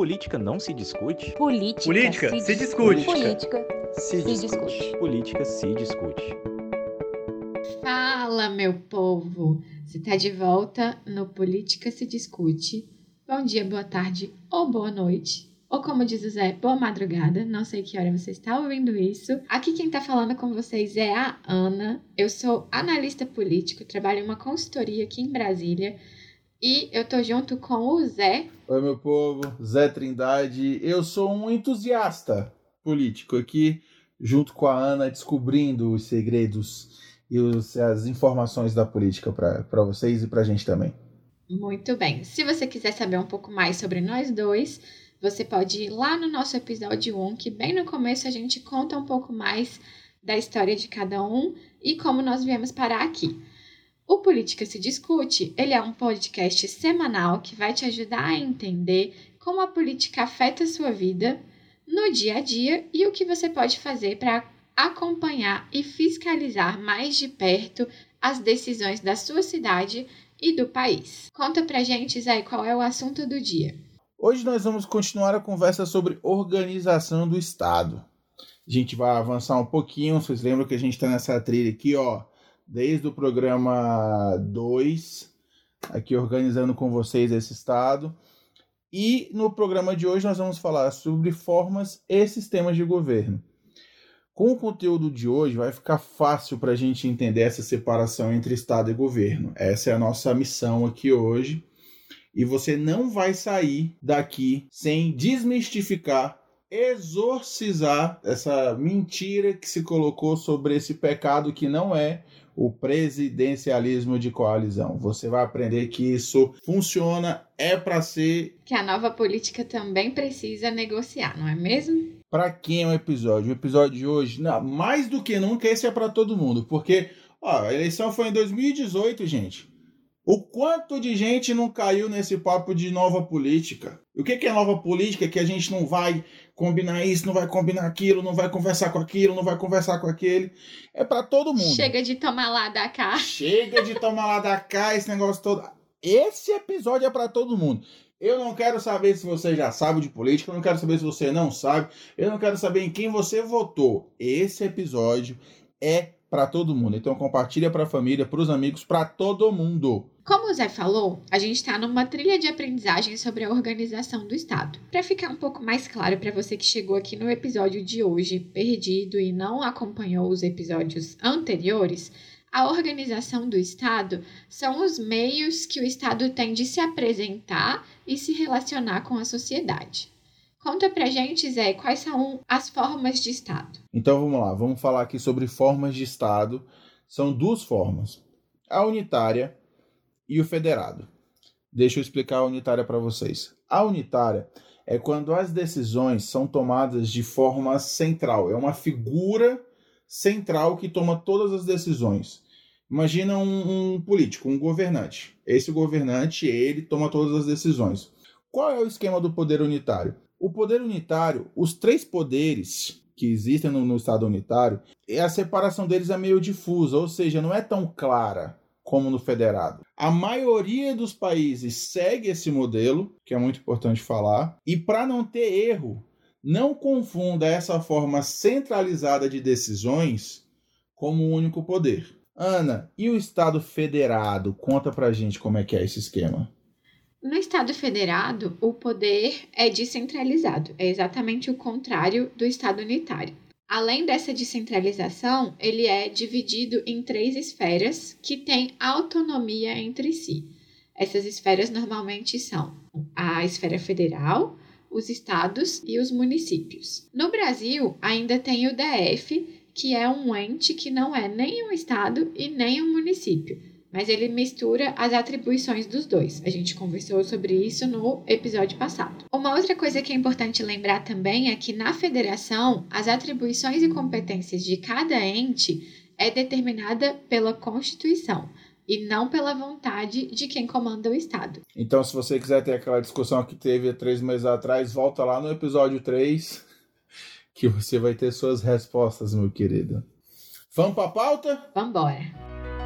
política não se discute? Política, Política se discute. Política Se, Se discute. Política se discute. Fala, meu povo! Você está de volta no Política se Discute. Bom dia, boa tarde ou boa noite. Ou como diz o Zé, boa madrugada. Não sei que hora você está ouvindo isso. Aqui quem está falando com vocês é a Ana. Eu sou analista político, trabalho em uma consultoria aqui em Brasília. E eu tô junto com o Zé. Oi, meu povo, Zé Trindade. Eu sou um entusiasta político aqui, junto com a Ana, descobrindo os segredos e os- as informações da política para vocês e para a gente também. Muito bem. Se você quiser saber um pouco mais sobre nós dois, você pode ir lá no nosso episódio 1, que bem no começo a gente conta um pouco mais da história de cada um e como nós viemos parar aqui. O Política se Discute, ele é um podcast semanal que vai te ajudar a entender como a política afeta a sua vida no dia a dia e o que você pode fazer para acompanhar e fiscalizar mais de perto as decisões da sua cidade e do país. Conta pra gente, Zé, qual é o assunto do dia. Hoje nós vamos continuar a conversa sobre organização do Estado. A gente vai avançar um pouquinho, vocês lembram que a gente está nessa trilha aqui, ó, desde o programa 2, aqui organizando com vocês esse Estado. E no programa de hoje nós vamos falar sobre formas e sistemas de governo. Com o conteúdo de hoje vai ficar fácil para a gente entender essa separação entre Estado e governo. Essa é a nossa missão aqui hoje e você não vai sair daqui sem desmistificar, exorcizar essa mentira que se colocou sobre esse pecado que não é o presidencialismo de coalizão. Você vai aprender que isso funciona, é para ser. Que a nova política também precisa negociar, não é mesmo? Para quem é o episódio? O episódio de hoje, não, mais do que nunca, esse é para todo mundo, porque ó, a eleição foi em 2018, gente. O quanto de gente não caiu nesse papo de nova política? O que é nova política? Que a gente não vai combinar isso, não vai combinar aquilo, não vai conversar com aquilo, não vai conversar com aquele. É para todo mundo. Chega de tomar lá da cá. Chega de tomar lá da cá esse negócio todo. Esse episódio é para todo mundo. Eu não quero saber se você já sabe de política, eu não quero saber se você não sabe, eu não quero saber em quem você votou. Esse episódio é para todo mundo. Então compartilha para a família, para os amigos, para todo mundo. Como o Zé falou, a gente está numa trilha de aprendizagem sobre a organização do Estado. Para ficar um pouco mais claro para você que chegou aqui no episódio de hoje perdido e não acompanhou os episódios anteriores, a organização do Estado são os meios que o Estado tem de se apresentar e se relacionar com a sociedade. Conta pra gente, Zé, quais são as formas de Estado. Então vamos lá, vamos falar aqui sobre formas de Estado. São duas formas: a unitária e o federado. Deixa eu explicar a unitária para vocês. A unitária é quando as decisões são tomadas de forma central, é uma figura central que toma todas as decisões. Imagina um, um político, um governante. Esse governante, ele toma todas as decisões. Qual é o esquema do poder unitário? O poder unitário, os três poderes que existem no, no Estado unitário, a separação deles é meio difusa, ou seja, não é tão clara como no federado. A maioria dos países segue esse modelo, que é muito importante falar, e para não ter erro, não confunda essa forma centralizada de decisões como um único poder. Ana, e o Estado federado? Conta pra gente como é que é esse esquema. No Estado federado, o poder é descentralizado, é exatamente o contrário do Estado unitário. Além dessa descentralização, ele é dividido em três esferas que têm autonomia entre si. Essas esferas normalmente são a esfera federal, os estados e os municípios. No Brasil, ainda tem o DF, que é um ente que não é nem um estado e nem um município, mas ele mistura as atribuições dos dois. A gente conversou sobre isso no episódio passado. Uma outra coisa que é importante lembrar também é que na federação, as atribuições e competências de cada ente é determinada pela Constituição e não pela vontade de quem comanda o Estado. Então, se você quiser ter aquela discussão que teve há três meses atrás, volta lá no episódio 3, que você vai ter suas respostas, meu querido. Vamos pra pauta? Vambora!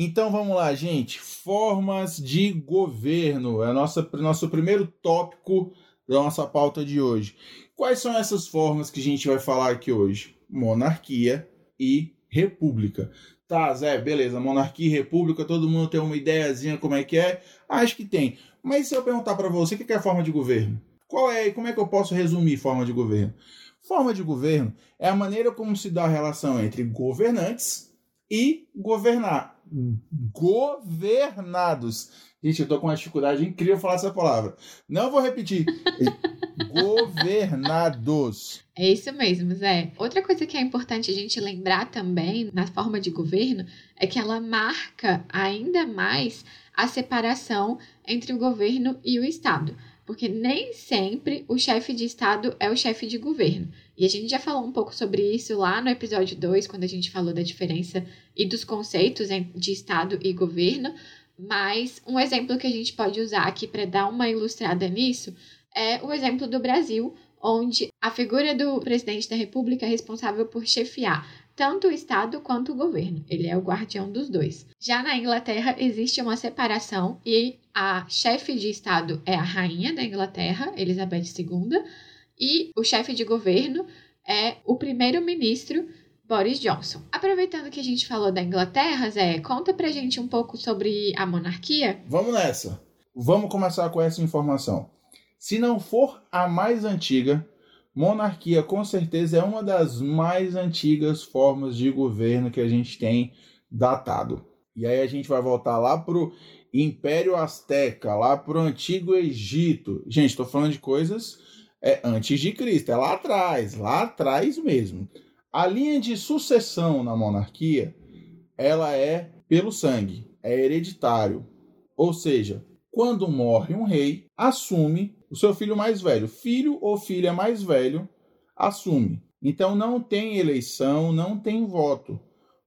Então vamos lá, gente. Formas de governo. É nossa, nosso primeiro tópico da nossa pauta de hoje. Quais são essas formas que a gente vai falar aqui hoje? Monarquia e república. Tá, Zé, beleza. Monarquia e república, todo mundo tem uma ideiazinha como é que é? Acho que tem. Mas se eu perguntar para você, o que é a forma de governo? Qual é? Como é que eu posso resumir forma de governo? Forma de governo é a maneira como se dá a relação entre governantes e governar. Governados. Gente, eu tô com uma dificuldade incrível falar essa palavra. Não vou repetir. Governados. É isso mesmo, Zé. Outra coisa que é importante a gente lembrar também na forma de governo é que ela marca ainda mais a separação entre o governo e o Estado porque nem sempre o chefe de Estado é o chefe de governo. E a gente já falou um pouco sobre isso lá no episódio 2, quando a gente falou da diferença e dos conceitos de Estado e governo. Mas um exemplo que a gente pode usar aqui para dar uma ilustrada nisso é o exemplo do Brasil, onde a figura do presidente da República é responsável por chefiar tanto o Estado quanto o governo. Ele é o guardião dos dois. Já na Inglaterra existe uma separação e a chefe de Estado é a rainha da Inglaterra, Elizabeth II, e o chefe de governo é o primeiro-ministro Boris Johnson. Aproveitando que a gente falou da Inglaterra, Zé, conta pra gente um pouco sobre a monarquia. Vamos nessa. Vamos começar com essa informação. Se não for a mais antiga, monarquia com certeza é uma das mais antigas formas de governo que a gente tem datado. E aí a gente vai voltar lá pro Império Azteca, lá pro Antigo Egito. Gente, estou falando de coisas é, antes de Cristo, é lá atrás, lá atrás mesmo. A linha de sucessão na monarquia, ela é pelo sangue, é hereditário. Ou seja, quando morre um rei, assume o seu filho mais velho. Filho ou filha mais velho assume. Então não tem eleição, não tem voto.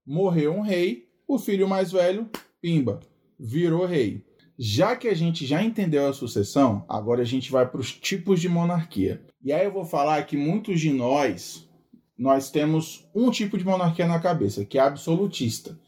Morreu um rei, o filho mais velho, pimba, virou rei. Já que a gente já entendeu a sucessão, agora a gente vai para os tipos de monarquia. E aí eu vou falar que muitos de nós, nós temos um tipo de monarquia na cabeça, que é absolutista.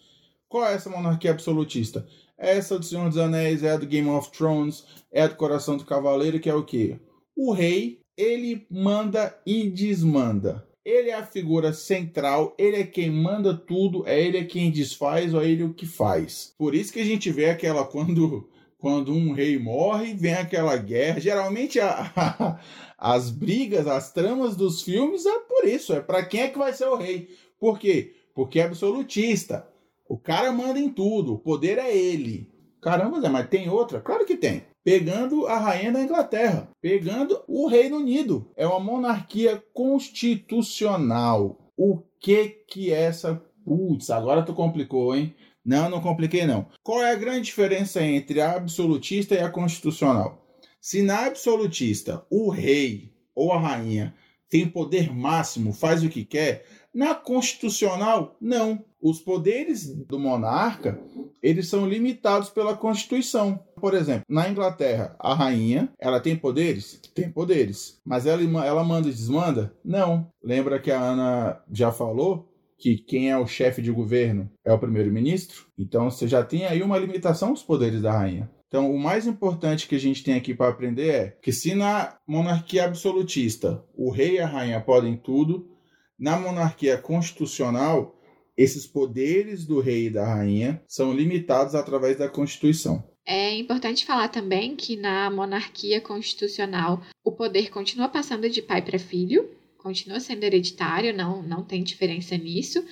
Qual é essa monarquia absolutista? Essa do Senhor dos Anéis é a do Game of Thrones, é a do Coração do Cavaleiro, que é o quê? O rei, ele manda e desmanda. Ele é a figura central, ele é quem manda tudo, é ele é quem desfaz, ou é ele o que faz. Por isso que a gente vê aquela quando quando um rei morre, vem aquela guerra. Geralmente a, a, as brigas, as tramas dos filmes é por isso, é para quem é que vai ser o rei. Por quê? Porque é absolutista. O cara manda em tudo, o poder é ele. Caramba, mas tem outra? Claro que tem. Pegando a rainha da Inglaterra, pegando o Reino Unido. É uma monarquia constitucional. O que que é essa. Putz, agora tu complicou, hein? Não, não compliquei não. Qual é a grande diferença entre a absolutista e a constitucional? Se na absolutista o rei ou a rainha tem poder máximo, faz o que quer, na constitucional, não. Os poderes do monarca, eles são limitados pela Constituição. Por exemplo, na Inglaterra, a rainha, ela tem poderes? Tem poderes. Mas ela, ela manda e desmanda? Não. Lembra que a Ana já falou que quem é o chefe de governo é o primeiro-ministro? Então você já tem aí uma limitação dos poderes da rainha. Então, o mais importante que a gente tem aqui para aprender é que se na monarquia absolutista o rei e a rainha podem tudo, na monarquia constitucional, esses poderes do rei e da rainha são limitados através da Constituição. É importante falar também que na monarquia constitucional o poder continua passando de pai para filho, continua sendo hereditário, não, não tem diferença nisso,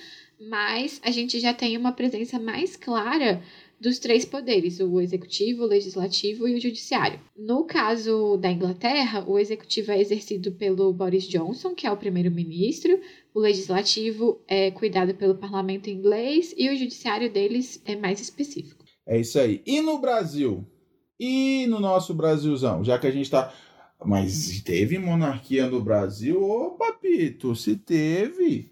mas a gente já tem uma presença mais clara dos três poderes, o executivo, o legislativo e o judiciário. No caso da Inglaterra, o executivo é exercido pelo Boris Johnson, que é o primeiro-ministro, o legislativo é cuidado pelo parlamento inglês e o judiciário deles é mais específico. É isso aí. E no Brasil? E no nosso Brasilzão? Já que a gente está. Mas teve monarquia no Brasil? Ô, papito, se teve.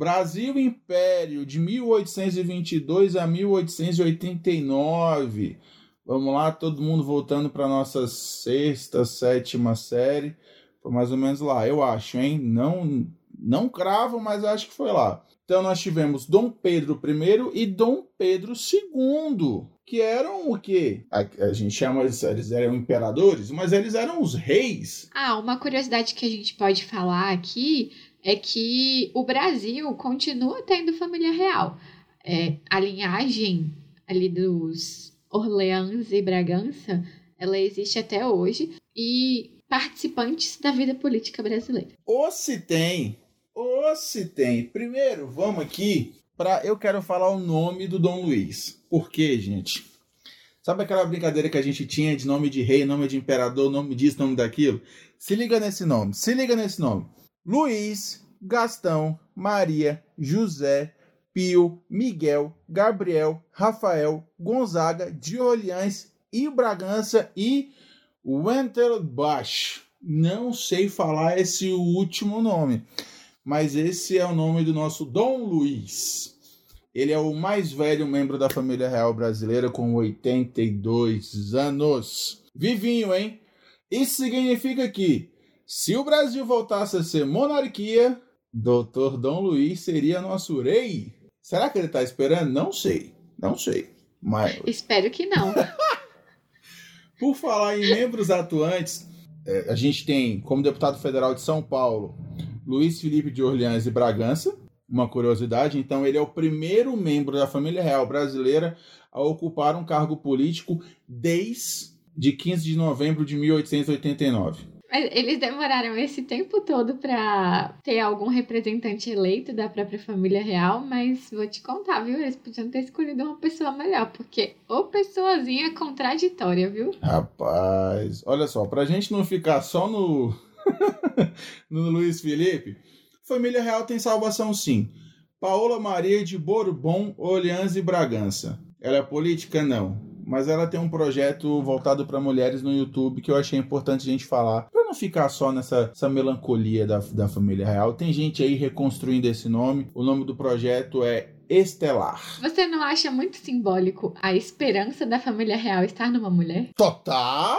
Brasil Império, de 1822 a 1889. Vamos lá, todo mundo voltando para nossa sexta, sétima série. Foi mais ou menos lá, eu acho, hein? Não, não cravo, mas acho que foi lá. Então nós tivemos Dom Pedro I e Dom Pedro II, que eram o quê? A, a, gente chama eles eram imperadores, mas eles eram os reis. Ah, uma curiosidade que a gente pode falar aqui é que o Brasil continua tendo família real. É, a linhagem ali dos Orleans e Bragança, ela existe até hoje e participantes da vida política brasileira. Ou se tem, ou se tem. Primeiro, vamos aqui para eu quero falar o nome do Dom Luiz. Por quê, gente? Sabe aquela brincadeira que a gente tinha de nome de rei, nome de imperador, nome disso, nome daquilo? Se liga nesse nome, se liga nesse nome. Luiz, Gastão, Maria, José, Pio, Miguel, Gabriel, Rafael, Gonzaga, de e Bragança e Winterbach. Não sei falar esse último nome, mas esse é o nome do nosso Dom Luiz. Ele é o mais velho membro da família real brasileira com 82 anos. Vivinho, hein? Isso significa que se o Brasil voltasse a ser monarquia, Doutor Dom Luiz seria nosso rei. Será que ele está esperando? Não sei. Não sei. Mas... Espero que não. Por falar em membros atuantes, é, a gente tem como deputado federal de São Paulo Luiz Felipe de Orleans e Bragança. Uma curiosidade, então ele é o primeiro membro da família real brasileira a ocupar um cargo político desde 15 de novembro de 1889. Eles demoraram esse tempo todo para ter algum representante eleito da própria família real, mas vou te contar, viu? Eles podiam ter escolhido uma pessoa melhor, porque ou pessoazinha contraditória, viu? Rapaz, olha só, pra gente não ficar só no no Luiz Felipe, família real tem salvação sim. Paola Maria de Bourbon, Orleans e Bragança. Ela é política? Não mas ela tem um projeto voltado para mulheres no YouTube que eu achei importante a gente falar, para não ficar só nessa melancolia da, da família real. Tem gente aí reconstruindo esse nome. O nome do projeto é Estelar. Você não acha muito simbólico a esperança da família real estar numa mulher? Total!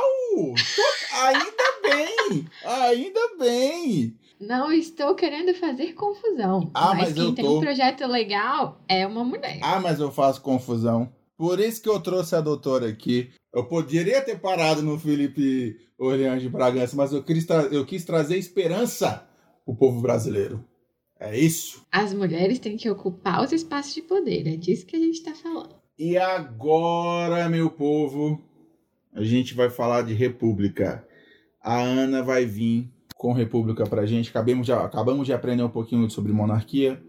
ainda bem! Ainda bem! Não estou querendo fazer confusão. Ah, mas, mas quem eu tem tô... um projeto legal é uma mulher. Ah, mas eu faço confusão. Por isso que eu trouxe a doutora aqui. Eu poderia ter parado no Felipe Orleans de Bragança, mas eu quis, eu quis trazer esperança pro povo brasileiro. É isso. As mulheres têm que ocupar os espaços de poder, é disso que a gente está falando. E agora, meu povo, a gente vai falar de república. A Ana vai vir com república pra gente. Acabamos de, acabamos de aprender um pouquinho sobre monarquia.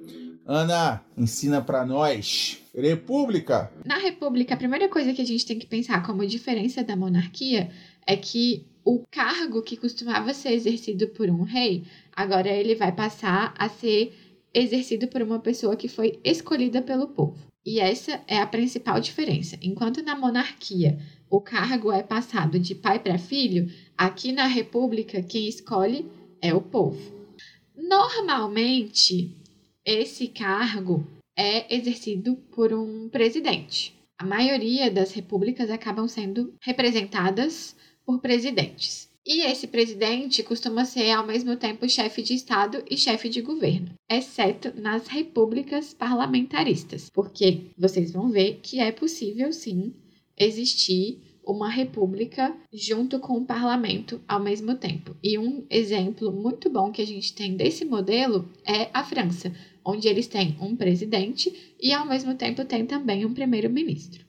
Ana, ensina para nós. República. Na República, a primeira coisa que a gente tem que pensar como diferença da monarquia é que o cargo que costumava ser exercido por um rei, agora ele vai passar a ser exercido por uma pessoa que foi escolhida pelo povo. E essa é a principal diferença. Enquanto na monarquia o cargo é passado de pai para filho, aqui na República quem escolhe é o povo. Normalmente, esse cargo é exercido por um presidente. A maioria das repúblicas acabam sendo representadas por presidentes. E esse presidente costuma ser ao mesmo tempo chefe de Estado e chefe de governo, exceto nas repúblicas parlamentaristas, porque vocês vão ver que é possível sim existir uma república junto com o parlamento ao mesmo tempo. E um exemplo muito bom que a gente tem desse modelo é a França, onde eles têm um presidente e ao mesmo tempo tem também um primeiro-ministro.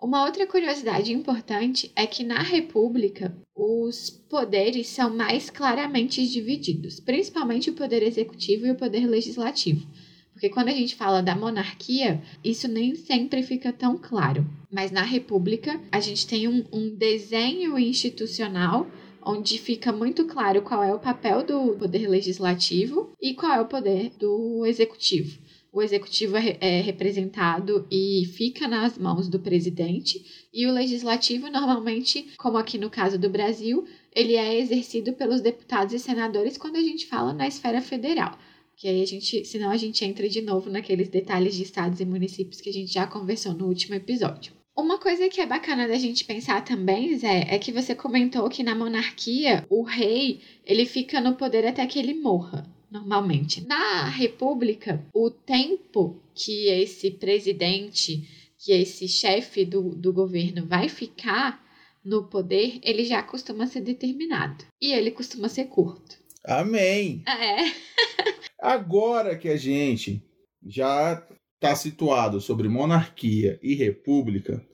Uma outra curiosidade importante é que na República os poderes são mais claramente divididos, principalmente o poder executivo e o poder legislativo. Porque quando a gente fala da monarquia, isso nem sempre fica tão claro. Mas na República, a gente tem um, um desenho institucional onde fica muito claro qual é o papel do poder legislativo e qual é o poder do executivo. O executivo é, é representado e fica nas mãos do presidente, e o legislativo, normalmente, como aqui no caso do Brasil, ele é exercido pelos deputados e senadores quando a gente fala na esfera federal. Que aí a gente, senão a gente entra de novo naqueles detalhes de estados e municípios que a gente já conversou no último episódio. Uma coisa que é bacana da gente pensar também, Zé, é que você comentou que na monarquia o rei ele fica no poder até que ele morra. normalmente. Na República, o tempo que esse presidente, que esse chefe do, do governo vai ficar no poder, ele já costuma ser determinado. E ele costuma ser curto. Amém! É. Agora que a gente já está situado sobre monarquia e república,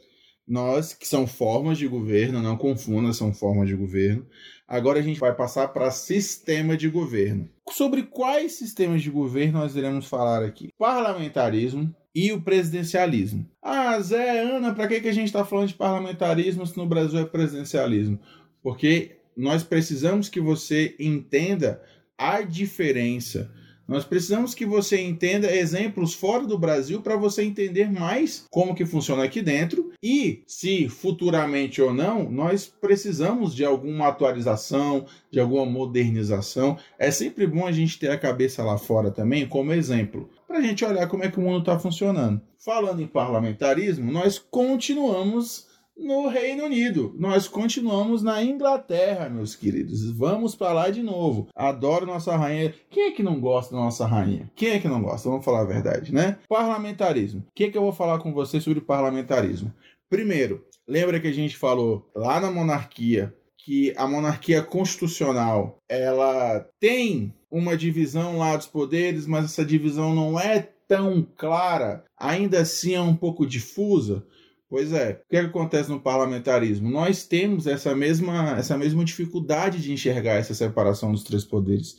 nós, que são formas de governo, não confunda, são formas de governo. Agora a gente vai passar para sistema de governo. Sobre quais sistemas de governo nós iremos falar aqui? Parlamentarismo e o presidencialismo. Ah, Zé, Ana, para que, que a gente está falando de parlamentarismo se no Brasil é presidencialismo? Porque nós precisamos que você entenda a diferença nós precisamos que você entenda exemplos fora do Brasil para você entender mais como que funciona aqui dentro e se futuramente ou não, nós precisamos de alguma atualização, de alguma modernização. É sempre bom a gente ter a cabeça lá fora também como exemplo, para a gente olhar como é que o mundo está funcionando. Falando em parlamentarismo, nós continuamos no Reino Unido. Nós continuamos na Inglaterra, meus queridos. Vamos para lá de novo. Adoro nossa rainha. Quem é que não gosta da nossa rainha? Quem é que não gosta? Vamos falar a verdade, né? Parlamentarismo. O que é que eu vou falar com você sobre parlamentarismo? Primeiro, lembra que a gente falou lá na monarquia que a monarquia constitucional ela tem uma divisão lá dos poderes, mas essa divisão não é tão clara, ainda assim é um pouco difusa. Pois é. O que, é que, acontece no parlamentarismo? Nós temos essa mesma, essa mesma dificuldade de enxergar essa separação dos três poderes.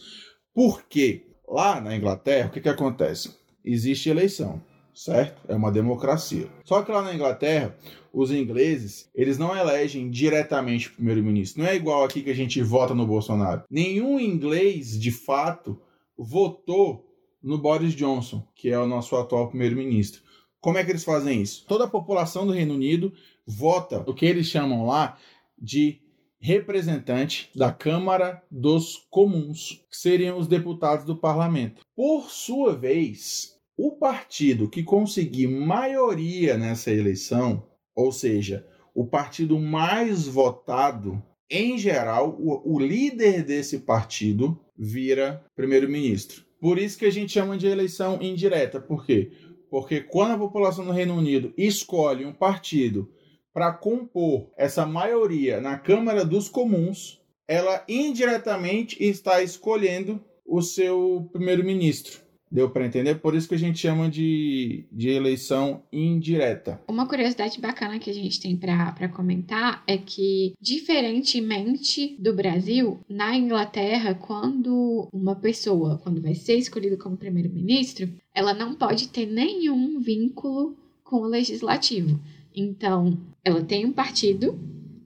Por quê? Lá na Inglaterra, o que, é que acontece? Existe eleição, certo? É uma democracia. Só que lá na Inglaterra, os ingleses, eles não elegem diretamente o primeiro-ministro. Não é igual aqui que a gente vota no Bolsonaro. Nenhum inglês, de fato, votou no Boris Johnson, que é o nosso atual primeiro-ministro. Como é que eles fazem isso? Toda a população do Reino Unido vota o que eles chamam lá de representante da Câmara dos Comuns, que seriam os deputados do parlamento. Por sua vez, o partido que conseguir maioria nessa eleição, ou seja, o partido mais votado, em geral, o, o líder desse partido vira primeiro-ministro. Por isso que a gente chama de eleição indireta. Por quê? Porque quando a população do Reino Unido escolhe um partido para compor essa maioria na Câmara dos Comuns, ela indiretamente está escolhendo o seu primeiro-ministro. Deu para entender? Por isso que a gente chama de, de eleição indireta. Uma curiosidade bacana que a gente tem para comentar é que, diferentemente do Brasil, na Inglaterra, quando uma pessoa, quando vai ser escolhida como primeiro-ministro, ela não pode ter nenhum vínculo com o legislativo. Então, ela tem um partido,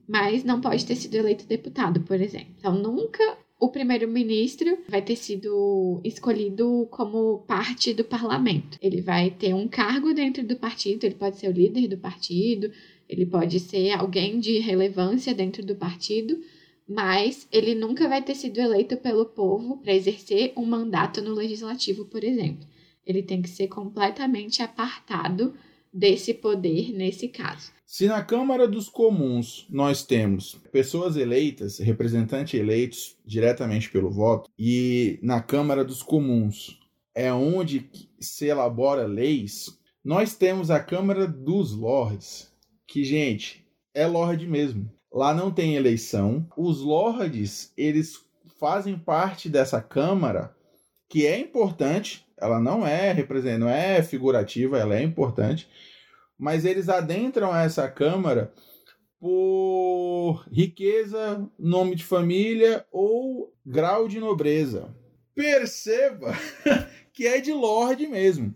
mas não pode ter sido eleito deputado, por exemplo. Então, nunca o primeiro-ministro vai ter sido escolhido como parte do parlamento. Ele vai ter um cargo dentro do partido, ele pode ser o líder do partido, ele pode ser alguém de relevância dentro do partido, mas ele nunca vai ter sido eleito pelo povo para exercer um mandato no legislativo, por exemplo. Ele tem que ser completamente apartado desse poder nesse caso. Se na Câmara dos Comuns nós temos pessoas eleitas, representantes eleitos diretamente pelo voto, e na Câmara dos Comuns é onde se elabora leis, nós temos a Câmara dos Lords, que, gente, é Lorde mesmo. Lá não tem eleição. Os Lords, eles fazem parte dessa Câmara, que é importante, ela não é representa, não é figurativa, ela é importante mas eles adentram essa Câmara por riqueza, nome de família ou grau de nobreza. Perceba que é de Lorde mesmo.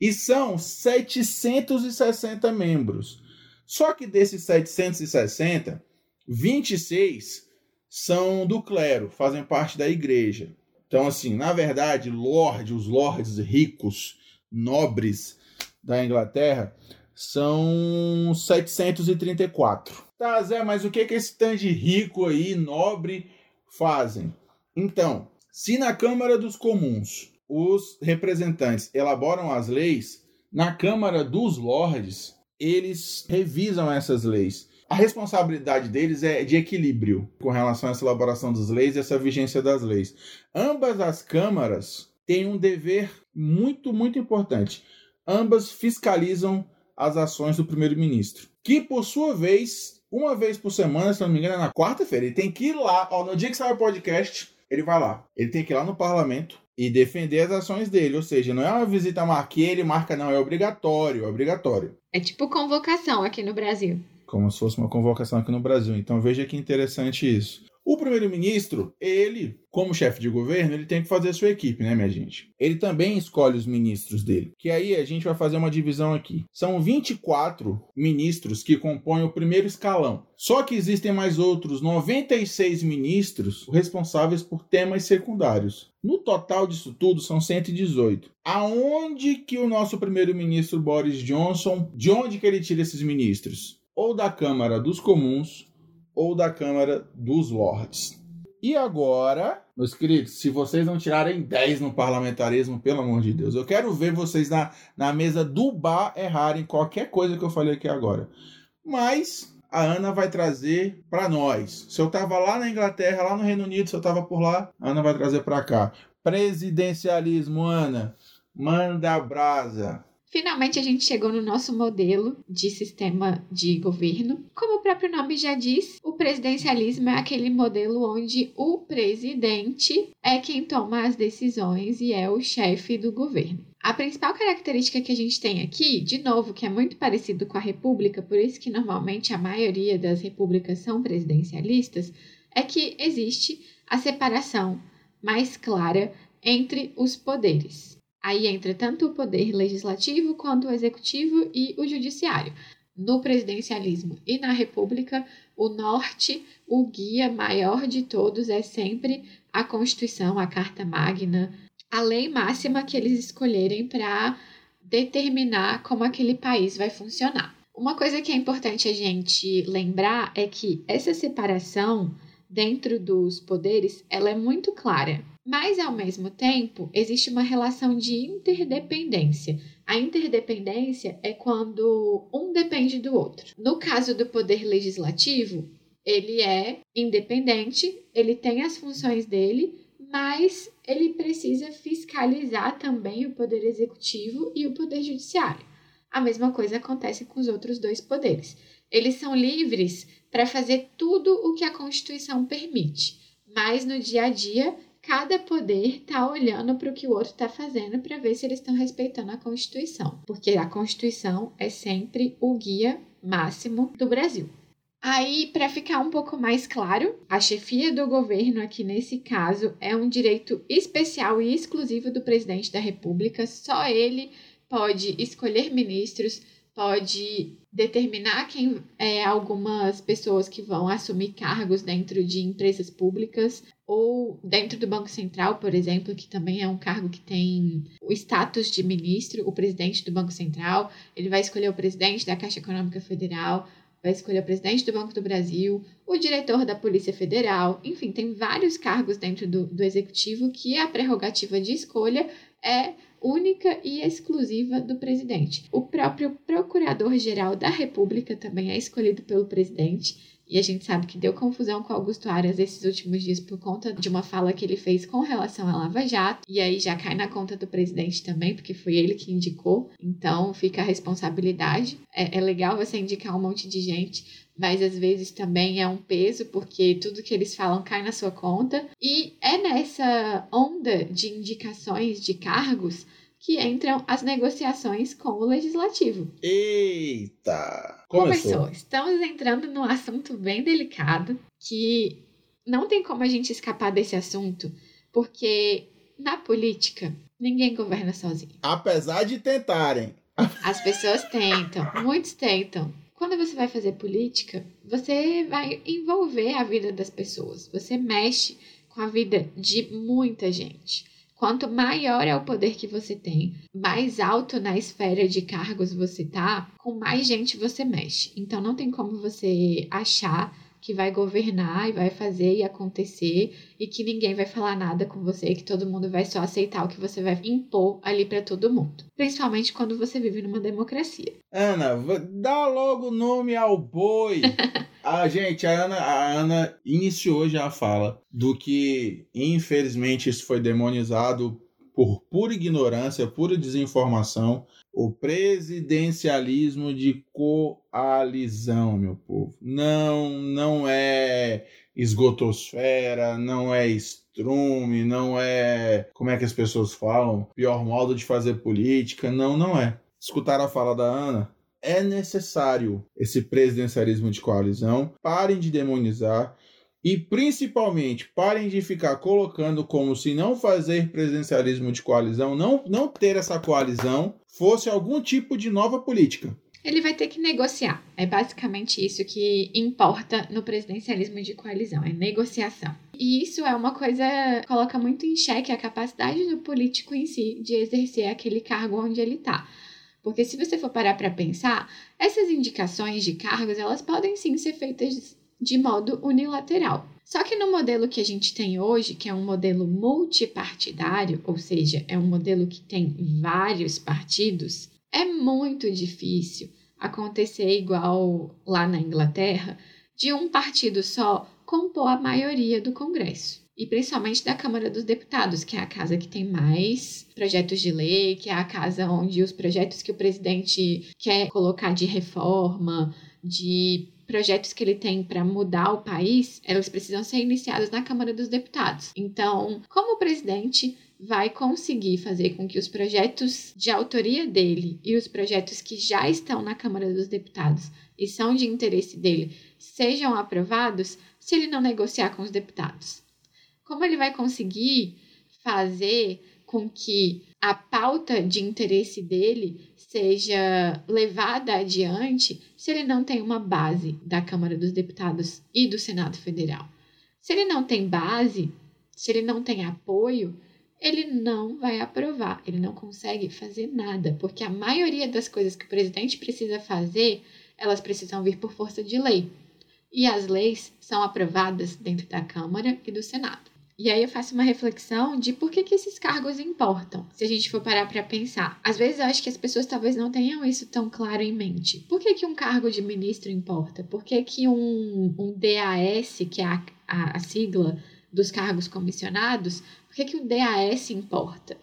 E são 760 membros. Só que desses 760, 26 são do clero, fazem parte da igreja. Então, assim, na verdade, Lorde, os lords ricos, nobres da Inglaterra, são 734. Tá, Zé, mas o que, que esse tanto rico aí, nobre, fazem? Então, se na Câmara dos Comuns os representantes elaboram as leis, na Câmara dos Lordes eles revisam essas leis. a responsabilidade deles é de equilíbrio com relação a essa elaboração das leis e essa vigência das leis. Ambas as câmaras têm um dever muito, muito importante. Ambas fiscalizam as ações do primeiro-ministro, que por sua vez, uma vez por semana, se não me engano, é na quarta-feira, ele tem que ir lá, ó, no dia que sai o podcast, ele vai lá. Ele tem que ir lá no parlamento e defender as ações dele, ou seja, não é uma visita marque ele marca não, é obrigatório, é obrigatório. É tipo convocação aqui no Brasil. Como se fosse uma convocação aqui no Brasil. Então veja que interessante isso. O primeiro-ministro, ele, como chefe de governo, ele tem que fazer a sua equipe, né, minha gente? Ele também escolhe os ministros dele. Que aí a gente vai fazer uma divisão aqui. São 24 ministros que compõem o primeiro escalão. Só que existem mais outros 96 ministros responsáveis por temas secundários. No total disso tudo são 118. Aonde que o nosso primeiro-ministro Boris Johnson, de onde que ele tira esses ministros? Ou da Câmara dos Comuns ou da Câmara dos Lords. E agora, meus queridos, se vocês não tirarem 10 no parlamentarismo, pelo amor de Deus, eu quero ver vocês na, na mesa do bar errarem qualquer coisa que eu falei aqui agora. Mas a Ana vai trazer para nós. Se eu estava lá na Inglaterra, lá no Reino Unido, se eu estava por lá, a Ana vai trazer para cá. Presidencialismo, Ana. Manda brasa. Finalmente a gente chegou no nosso modelo de sistema de governo. Como o próprio nome já diz, o presidencialismo é aquele modelo onde o presidente é quem toma as decisões e é o chefe do governo. A principal característica que a gente tem aqui, de novo, que é muito parecido com a república, por isso que normalmente a maioria das repúblicas são presidencialistas, é que existe a separação mais clara entre os poderes. Aí entra tanto o poder legislativo quanto o executivo e o judiciário. No presidencialismo e na república, o norte, o guia maior de todos é sempre a Constituição, a Carta Magna, a lei máxima que eles escolherem para determinar como aquele país vai funcionar. Uma coisa que é importante a gente lembrar é que essa separação dentro dos poderes, ela é muito clara. Mas, ao mesmo tempo, existe uma relação de interdependência. A interdependência é quando um depende do outro. No caso do poder legislativo, ele é independente, ele tem as funções dele, mas ele precisa fiscalizar também o poder executivo e o poder judiciário. A mesma coisa acontece com os outros dois poderes. Eles são livres para fazer tudo o que a Constituição permite, mas no dia a dia cada poder está olhando para o que o outro está fazendo para ver se eles estão respeitando a Constituição, porque a Constituição é sempre o guia máximo do Brasil. Aí, para ficar um pouco mais claro, a chefia do governo aqui nesse caso é um direito especial e exclusivo do presidente da República, só ele pode escolher ministros, pode determinar quem é algumas pessoas que vão assumir cargos dentro de empresas públicas ou dentro do Banco Central, por exemplo, que também é um cargo que tem o status de ministro, o presidente do Banco Central, ele vai escolher o presidente da Caixa Econômica Federal, vai escolher o presidente do Banco do Brasil, o diretor da Polícia Federal, enfim, tem vários cargos dentro do, do executivo que a prerrogativa de escolha é única e exclusiva do presidente. O próprio Procurador-Geral da República também é escolhido pelo presidente. E a gente sabe que deu confusão com Augusto Aras esses últimos dias por conta de uma fala que ele fez com relação à Lava Jato. E aí já cai na conta do presidente também, porque foi ele que indicou. Então fica a responsabilidade. É, é legal você indicar um monte de gente, mas às vezes também é um peso, porque tudo que eles falam cai na sua conta. E é nessa onda de indicações de cargos que entram as negociações com o legislativo. Eita! Começou. Começou. Estamos entrando num assunto bem delicado que não tem como a gente escapar desse assunto, porque na política ninguém governa sozinho. Apesar de tentarem. As pessoas tentam, muitos tentam. Quando você vai fazer política, você vai envolver a vida das pessoas, você mexe com a vida de muita gente. Quanto maior é o poder que você tem, mais alto na esfera de cargos você tá, com mais gente você mexe. Então não tem como você achar que vai governar e vai fazer e acontecer e que ninguém vai falar nada com você, que todo mundo vai só aceitar o que você vai impor ali para todo mundo. Principalmente quando você vive numa democracia. Ana, dá logo nome ao boi. a gente, a Ana, a Ana iniciou já a fala do que infelizmente isso foi demonizado por pura ignorância, pura desinformação, o presidencialismo de coalizão, meu povo. Não, não é esgotosfera, não é estrume, não é, como é que as pessoas falam, pior modo de fazer política, não, não é. Escutar a fala da Ana, é necessário esse presidencialismo de coalizão. Parem de demonizar e principalmente, parem de ficar colocando como se não fazer presidencialismo de coalizão, não, não ter essa coalizão, fosse algum tipo de nova política. Ele vai ter que negociar. É basicamente isso que importa no presidencialismo de coalizão, é negociação. E isso é uma coisa que coloca muito em xeque a capacidade do político em si de exercer aquele cargo onde ele está. Porque se você for parar para pensar, essas indicações de cargos, elas podem sim ser feitas de modo unilateral. Só que no modelo que a gente tem hoje, que é um modelo multipartidário, ou seja, é um modelo que tem vários partidos, é muito difícil acontecer igual lá na Inglaterra, de um partido só compor a maioria do Congresso. E principalmente da Câmara dos Deputados, que é a casa que tem mais projetos de lei, que é a casa onde os projetos que o presidente quer colocar de reforma, de projetos que ele tem para mudar o país, elas precisam ser iniciados na Câmara dos Deputados. Então, como o presidente vai conseguir fazer com que os projetos de autoria dele e os projetos que já estão na Câmara dos Deputados e são de interesse dele sejam aprovados se ele não negociar com os deputados? Como ele vai conseguir fazer com que a pauta de interesse dele seja levada adiante se ele não tem uma base da Câmara dos Deputados e do Senado Federal. Se ele não tem base, se ele não tem apoio, ele não vai aprovar, ele não consegue fazer nada, porque a maioria das coisas que o presidente precisa fazer, elas precisam vir por força de lei. E as leis são aprovadas dentro da Câmara e do Senado. E aí eu faço uma reflexão de por que, que esses cargos importam, se a gente for parar para pensar. Às vezes eu acho que as pessoas talvez não tenham isso tão claro em mente. Por que, que um cargo de ministro importa? Por que, que um, um DAS, que é a, a, a sigla dos cargos comissionados, por que, que o DAS importa?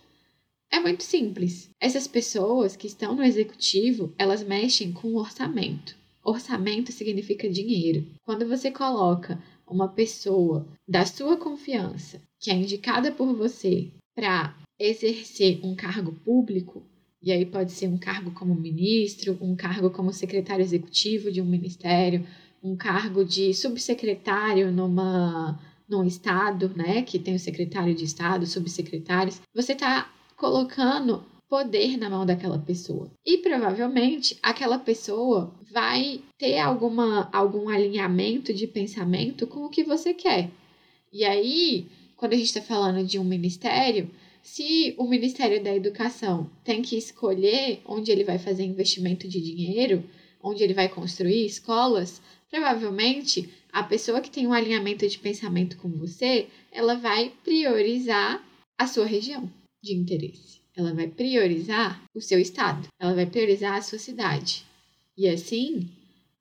É muito simples. Essas pessoas que estão no executivo, elas mexem com o orçamento. Orçamento significa dinheiro. Quando você coloca uma pessoa da sua confiança, que é indicada por você para exercer um cargo público, e aí pode ser um cargo como ministro, um cargo como secretário executivo de um ministério, um cargo de subsecretário numa num estado, né, que tem o secretário de estado, subsecretários, você está colocando poder na mão daquela pessoa. E provavelmente aquela pessoa vai ter alguma, algum alinhamento de pensamento com o que você quer. E aí, quando a gente está falando de um ministério, se o Ministério da Educação tem que escolher onde ele vai fazer investimento de dinheiro, onde ele vai construir escolas, provavelmente a pessoa que tem um alinhamento de pensamento com você, ela vai priorizar a sua região de interesse ela vai priorizar o seu estado, ela vai priorizar a sua cidade. E assim,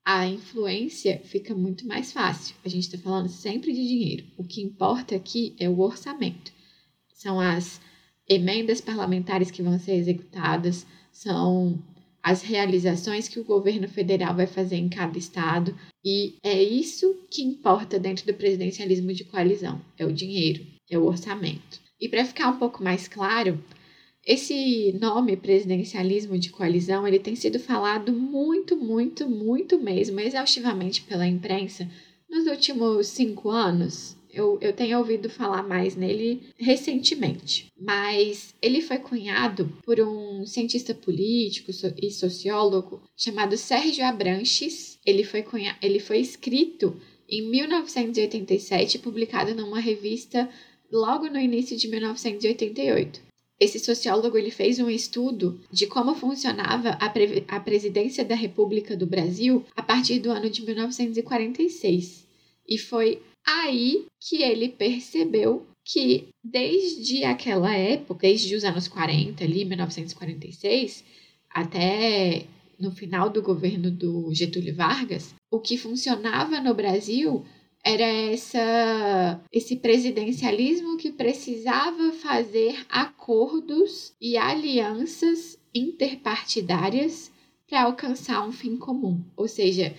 a influência fica muito mais fácil. A gente está falando sempre de dinheiro. O que importa aqui é o orçamento. São as emendas parlamentares que vão ser executadas, são as realizações que o governo federal vai fazer em cada estado. E é isso que importa dentro do presidencialismo de coalizão: é o dinheiro, é o orçamento. E para ficar um pouco mais claro, esse nome presidencialismo de coalizão, ele tem sido falado muito, muito, muito mesmo, exaustivamente pela imprensa nos últimos cinco anos. Eu, eu tenho ouvido falar mais nele recentemente, mas ele foi cunhado por um cientista político e sociólogo chamado Sérgio Abranches. Ele foi, cunha, ele foi escrito em 1987 publicado numa revista logo no início de 1988. Esse sociólogo ele fez um estudo de como funcionava a, a presidência da República do Brasil a partir do ano de 1946. E foi aí que ele percebeu que desde aquela época, desde os anos 40, ali, 1946, até no final do governo do Getúlio Vargas, o que funcionava no Brasil era essa esse presidencialismo que precisava fazer acordos e alianças interpartidárias para alcançar um fim comum. Ou seja,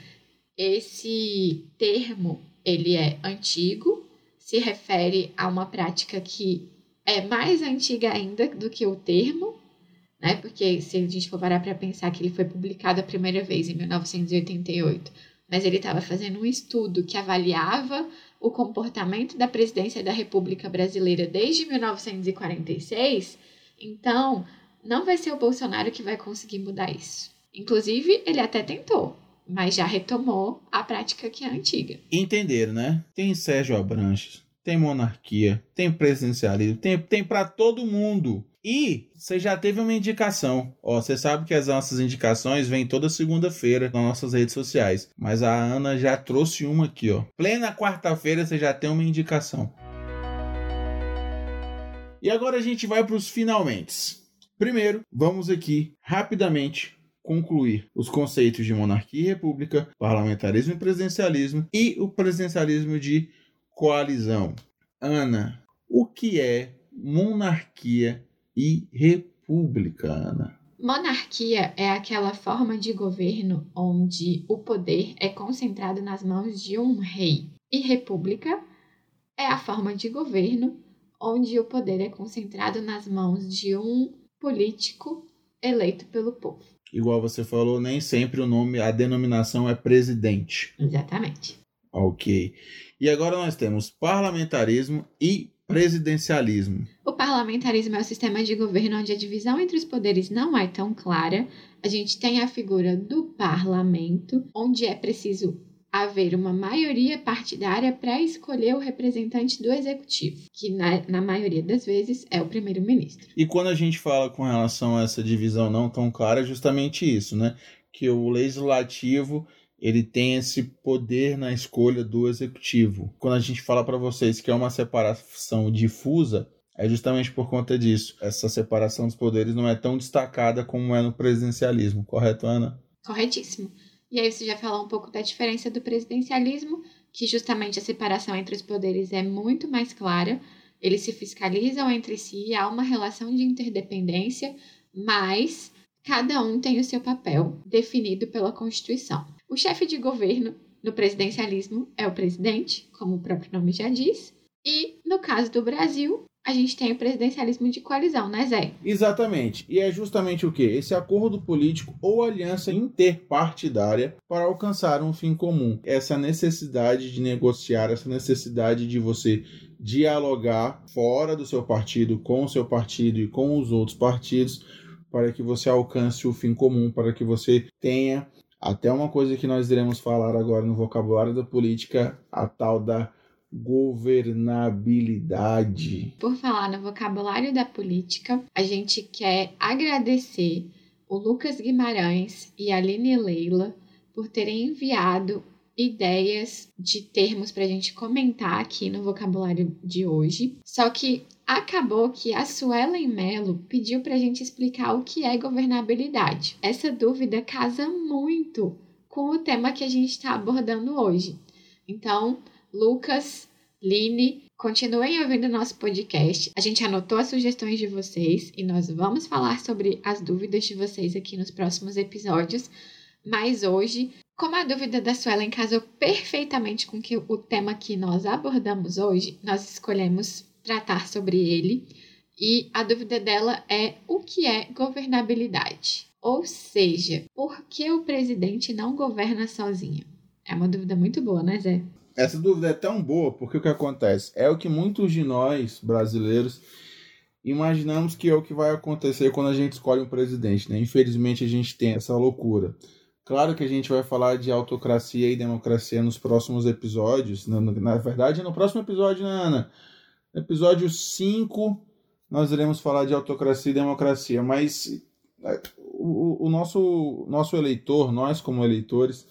esse termo ele é antigo, se refere a uma prática que é mais antiga ainda do que o termo, né? Porque se a gente for parar para pensar que ele foi publicado a primeira vez em 1988, mas ele estava fazendo um estudo que avaliava o comportamento da presidência da República Brasileira desde 1946, então não vai ser o Bolsonaro que vai conseguir mudar isso. Inclusive, ele até tentou, mas já retomou a prática que é antiga. Entenderam, né? Tem Sérgio Abranches, tem monarquia, tem presidencialismo, tem, tem para todo mundo. E você já teve uma indicação. Ó, você sabe que as nossas indicações vêm toda segunda-feira nas nossas redes sociais. Mas a Ana já trouxe uma aqui, ó. Plena quarta-feira você já tem uma indicação. E agora a gente vai para os finalmente. Primeiro, vamos aqui rapidamente concluir os conceitos de monarquia e república, parlamentarismo e presidencialismo e o presidencialismo de coalizão. Ana, o que é monarquia e república, Ana? Monarquia é aquela forma de governo onde o poder é concentrado nas mãos de um rei. E república é a forma de governo onde o poder é concentrado nas mãos de um político eleito pelo povo. Igual você falou, nem sempre o nome, a denominação é presidente. Exatamente. Ok. E agora nós temos parlamentarismo e presidencialismo. O parlamentarismo é o sistema de governo onde a divisão entre os poderes não é tão clara. A gente tem a figura do parlamento, onde é preciso haver uma maioria partidária para escolher o representante do executivo, que na, na maioria das vezes é o primeiro-ministro. E quando a gente fala com relação a essa divisão não tão clara, é justamente isso, né? Que o legislativo ele tem esse poder na escolha do executivo. Quando a gente fala para vocês que é uma separação difusa, é justamente por conta disso. Essa separação dos poderes não é tão destacada como é no presidencialismo, correto, Ana? Corretíssimo. E aí você já falou um pouco da diferença do presidencialismo, que justamente a separação entre os poderes é muito mais clara. Eles se fiscalizam entre si, há uma relação de interdependência, mas cada um tem o seu papel definido pela Constituição. O chefe de governo no presidencialismo é o presidente, como o próprio nome já diz, e no caso do Brasil, a gente tem o presidencialismo de coalizão, né, Zé? Exatamente. E é justamente o que? Esse acordo político ou aliança interpartidária para alcançar um fim comum. Essa necessidade de negociar, essa necessidade de você dialogar fora do seu partido, com o seu partido e com os outros partidos, para que você alcance o fim comum, para que você tenha até uma coisa que nós iremos falar agora no vocabulário da política, a tal da governabilidade. Por falar no vocabulário da política, a gente quer agradecer o Lucas Guimarães e a Aline Leila por terem enviado ideias de termos para a gente comentar aqui no vocabulário de hoje. Só que acabou que a Suelen Mello pediu para a gente explicar o que é governabilidade. Essa dúvida casa muito com o tema que a gente está abordando hoje. Então, Lucas, Line, continuem ouvindo nosso podcast. A gente anotou as sugestões de vocês e nós vamos falar sobre as dúvidas de vocês aqui nos próximos episódios. Mas hoje como a dúvida da Suelen casou perfeitamente com o tema que nós abordamos hoje, nós escolhemos tratar sobre ele. E a dúvida dela é o que é governabilidade? Ou seja, por que o presidente não governa sozinho? É uma dúvida muito boa, né, Zé? Essa dúvida é tão boa porque o que acontece é o que muitos de nós brasileiros imaginamos que é o que vai acontecer quando a gente escolhe um presidente, né? Infelizmente a gente tem essa loucura. Claro que a gente vai falar de autocracia e democracia nos próximos episódios. Na, verdade, no próximo episódio, né, Ana? No episódio 5, nós iremos falar de autocracia e democracia. Mas é, o, o nosso, nosso eleitor, nós como eleitores,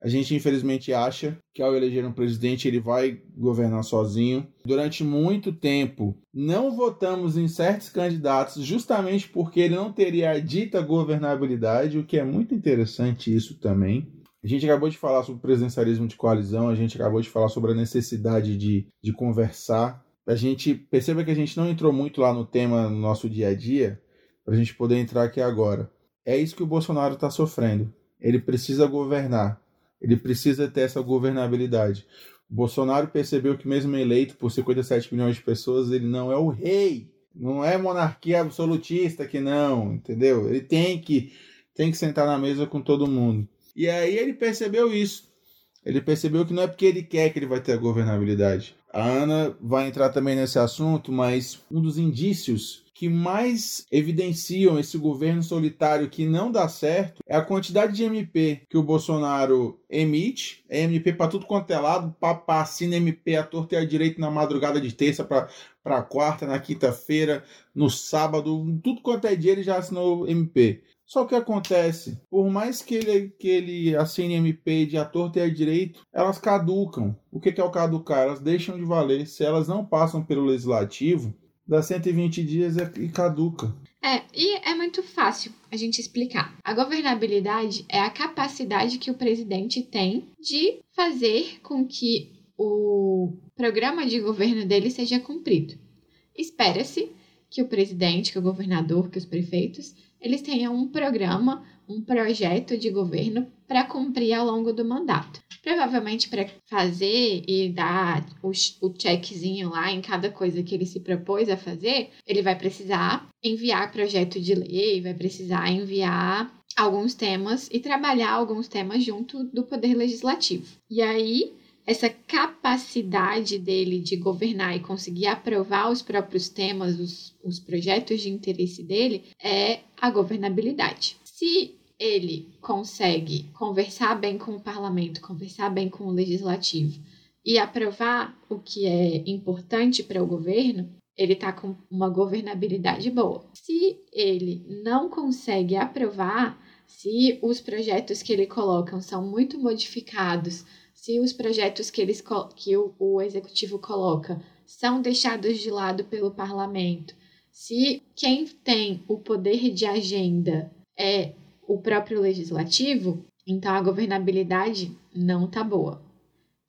A gente infelizmente acha que ao eleger um presidente ele vai governar sozinho. Durante muito tempo não votamos em certos candidatos justamente porque ele não teria a dita governabilidade, o que é muito interessante isso também. A gente acabou de falar sobre presidencialismo de coalizão, a gente acabou de falar sobre a necessidade de, de conversar. A gente perceba que a gente não entrou muito lá no tema no nosso dia a dia, para a gente poder entrar aqui agora. É isso que o Bolsonaro está sofrendo. Ele precisa governar. Ele precisa ter essa governabilidade. O Bolsonaro percebeu que, mesmo eleito por 57 milhões de pessoas, ele não é o rei. Não é monarquia absolutista que não, entendeu? Ele tem que, tem que sentar na mesa com todo mundo. E aí ele percebeu isso. Ele percebeu que não é porque ele quer que ele vai ter a governabilidade. A Ana vai entrar também nesse assunto, mas um dos indícios que mais evidenciam esse governo solitário que não dá certo é a quantidade de MP que o Bolsonaro emite. É MP para tudo quanto é lado, papá assina MP a torta e a direita na madrugada de terça para quarta, na quinta-feira, no sábado, tudo quanto é dia ele já assinou MP. Só que acontece, por mais que ele, que ele assine MP de a torta e a direito, elas caducam. O que é o caducar? Elas deixam de valer. Se elas não passam pelo legislativo, dá 120 dias e caduca. É, e é muito fácil a gente explicar. A governabilidade é a capacidade que o presidente tem de fazer com que o programa de governo dele seja cumprido. Espera-se que o presidente, que o governador, que os prefeitos, eles tenham um programa, um projeto de governo para cumprir ao longo do mandato. Provavelmente para fazer e dar o, o checkzinho lá em cada coisa que ele se propôs a fazer, ele vai precisar enviar projeto de lei, vai precisar enviar alguns temas e trabalhar alguns temas junto do Poder Legislativo. E aí, essa capacidade dele de governar e conseguir aprovar os próprios temas, os, os projetos de interesse dele, é a governabilidade. Se ele consegue conversar bem com o parlamento, conversar bem com o legislativo e aprovar o que é importante para o governo, ele está com uma governabilidade boa. Se ele não consegue aprovar, se os projetos que ele coloca são muito modificados, se os projetos que, eles, que o, o executivo coloca são deixados de lado pelo parlamento, se quem tem o poder de agenda é o próprio legislativo, então a governabilidade não tá boa.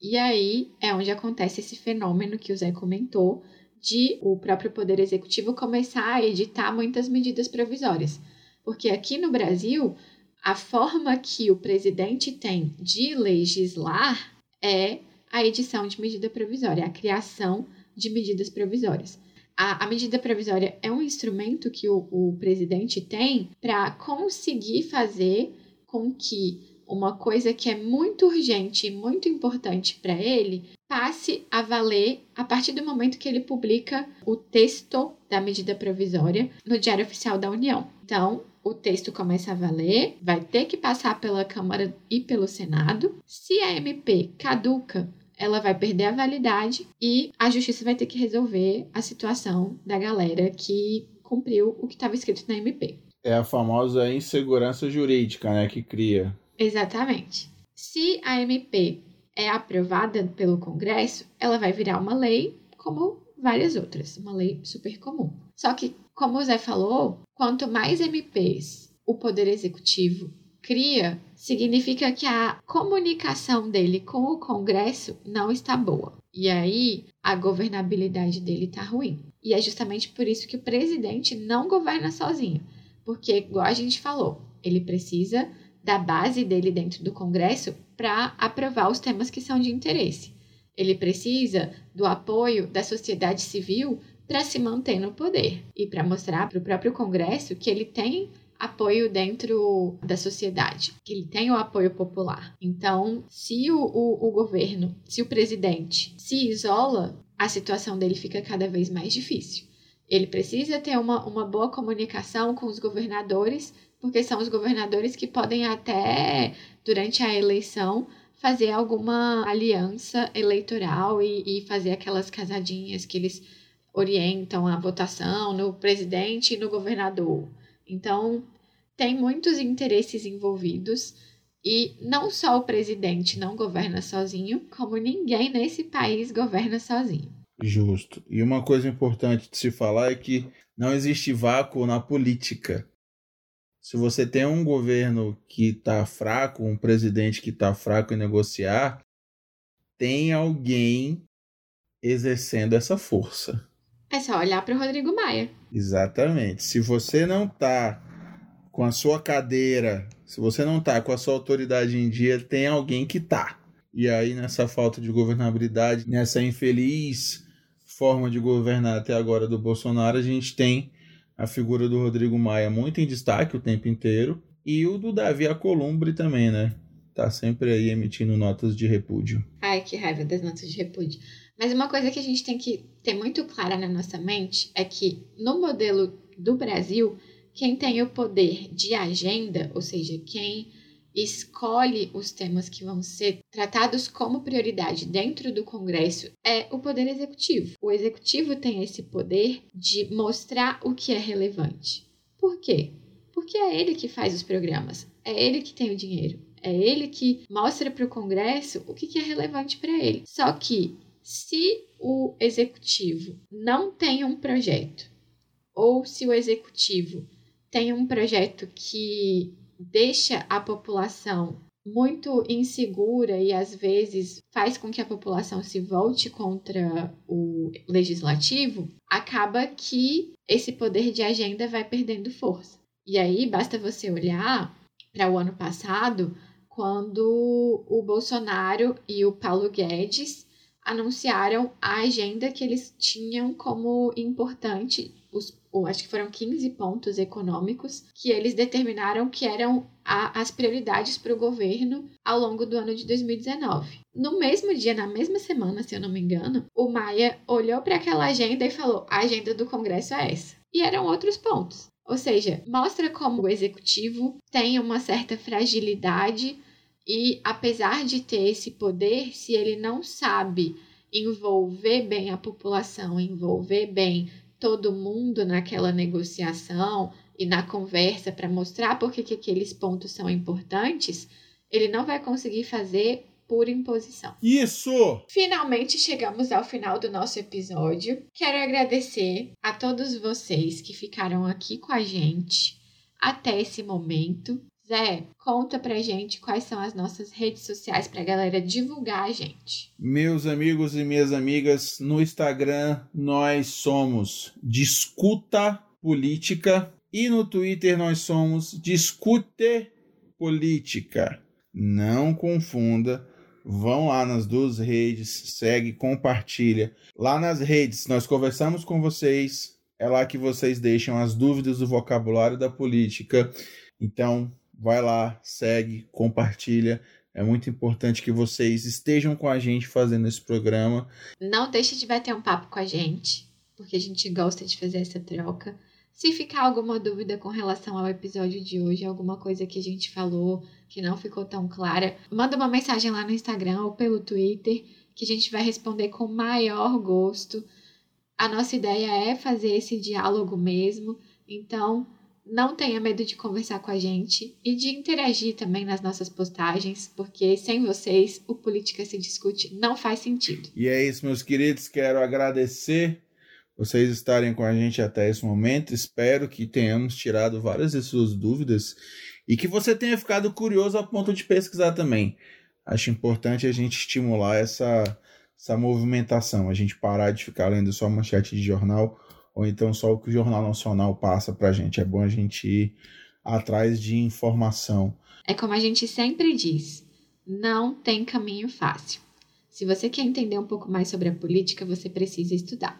E aí é onde acontece esse fenômeno que o Zé comentou de o próprio poder executivo começar a editar muitas medidas provisórias. Porque aqui no Brasil, a forma que o presidente tem de legislar é a edição de medida provisória, a criação de medidas provisórias a, a medida provisória é um instrumento que o, o presidente tem para conseguir fazer com que uma coisa que é muito urgente e muito importante para ele passe a valer a partir do momento que ele publica o texto da medida provisória no Diário Oficial da União. Então, o texto começa a valer, vai ter que passar pela Câmara e pelo Senado. Se a MP caduca ela vai perder a validade e a justiça vai ter que resolver a situação da galera que cumpriu o que estava escrito na MP. É a famosa insegurança jurídica, né, que cria. Exatamente. Se a MP é aprovada pelo Congresso, ela vai virar uma lei como várias outras, uma lei super comum. Só que, como o Zé falou, quanto mais MPs o Poder Executivo cria significa que a comunicação dele com o Congresso não está boa. E aí a governabilidade dele está ruim. E é justamente por isso que o presidente não governa sozinho. Porque, igual a gente falou, ele precisa da base dele dentro do Congresso para aprovar os temas que são de interesse. Ele precisa do apoio da sociedade civil para se manter no poder e para mostrar para o próprio Congresso que ele tem apoio dentro da sociedade, que ele tem o apoio popular. Então, se o, o, o governo, se o presidente se isola, a situação dele fica cada vez mais difícil. Ele precisa ter uma, uma boa comunicação com os governadores, porque são os governadores que podem até, durante a eleição, fazer alguma aliança eleitoral e, e fazer aquelas casadinhas que eles orientam a votação no presidente e no governador. Então, tem muitos interesses envolvidos E não só o presidente não governa sozinho, como ninguém nesse país governa sozinho. Justo. E uma coisa importante de se falar é que não existe vácuo na política. Se você tem um governo que está fraco, um presidente que está fraco em negociar, tem alguém exercendo essa força. É só olhar para o Rodrigo Maia. Exatamente. Se você não está com a sua cadeira, se você não está com a sua autoridade em dia, tem alguém que tá. E aí, nessa falta de governabilidade, nessa infeliz forma de governar até agora do Bolsonaro, a gente tem a figura do Rodrigo Maia muito em destaque o tempo inteiro. E o do Davi Alcolumbre também, né? Tá sempre aí emitindo notas de repúdio. Ai, que raiva das notas de repúdio. Mas uma coisa que a gente tem que ter muito clara na nossa mente é que no modelo do Brasil, quem tem o poder de agenda, ou seja, quem escolhe os temas que vão ser tratados como prioridade dentro do Congresso é o Poder Executivo. O Executivo tem esse poder de mostrar o que é relevante. Por quê? Porque é ele que faz os programas, é ele que tem o dinheiro, é ele que mostra para o Congresso o que é relevante para ele. Só que se o Executivo não tem um projeto, ou se o Executivo tem um projeto que deixa a população muito insegura e às vezes faz com que a população se volte contra o legislativo, acaba que esse poder de agenda vai perdendo força. E aí basta você olhar para o ano passado, quando o Bolsonaro e o Paulo Guedes anunciaram a agenda que eles tinham como importante os, ou acho que foram 15 pontos econômicos que eles determinaram que eram a, as prioridades para o governo ao longo do ano de 2019. No mesmo dia, na mesma semana, se eu não me engano, o Maia olhou para aquela agenda e falou: a agenda do Congresso é essa. E eram outros pontos. Ou seja, mostra como o executivo tem uma certa fragilidade e, apesar de ter esse poder, se ele não sabe envolver bem a população, envolver bem todo mundo naquela negociação e na conversa para mostrar por que, que aqueles pontos são importantes, ele não vai conseguir fazer por imposição. Isso! Finalmente chegamos ao final do nosso episódio. Quero agradecer a todos vocês que ficaram aqui com a gente até esse momento. Zé, conta pra gente quais são as nossas redes sociais pra galera divulgar a gente. Meus amigos e minhas amigas, no Instagram nós somos Discuta Política e no Twitter nós somos Discute Política. Não confunda, vão lá nas duas redes, segue, compartilha. Lá nas redes nós conversamos com vocês, é lá que vocês deixam as dúvidas do vocabulário da política. Então, vai lá, segue, compartilha. É muito importante que vocês estejam com a gente fazendo esse programa. Não deixe de bater um papo com a gente, porque a gente gosta de fazer essa troca. Se ficar alguma dúvida com relação ao episódio de hoje, alguma coisa que a gente falou que não ficou tão clara, manda uma mensagem lá no Instagram ou pelo Twitter, que a gente vai responder com maior gosto. A nossa ideia é fazer esse diálogo mesmo, então não tenha medo de conversar com a gente e de interagir também nas nossas postagens, porque sem vocês o Política se Discute não faz sentido. E é isso, meus queridos. Quero agradecer vocês estarem com a gente até esse momento. Espero que tenhamos tirado várias de suas dúvidas e que você tenha ficado curioso a ponto de pesquisar também. Acho importante a gente estimular essa, essa movimentação, a gente parar de ficar lendo só manchete de jornal ou então só o que o Jornal Nacional passa para a gente. É bom a gente ir atrás de informação. É como a gente sempre diz: não tem caminho fácil. Se você quer entender um pouco mais sobre a política, você precisa estudar.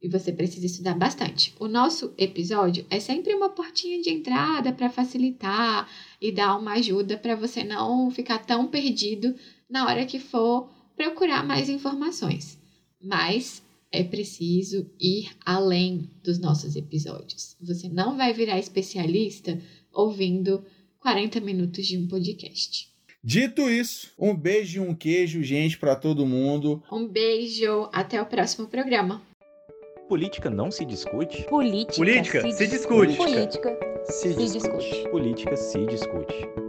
E você precisa estudar bastante. O nosso episódio é sempre uma portinha de entrada para facilitar e dar uma ajuda para você não ficar tão perdido na hora que for procurar mais informações. Mas é preciso ir além dos nossos episódios. Você não vai virar especialista ouvindo 40 minutos de um podcast. Dito isso, um beijo e um queijo, gente, para todo mundo. Um beijo, até o próximo programa. Política não se discute? Política, Política se, se discute. Política Se, se discute. Política se discute.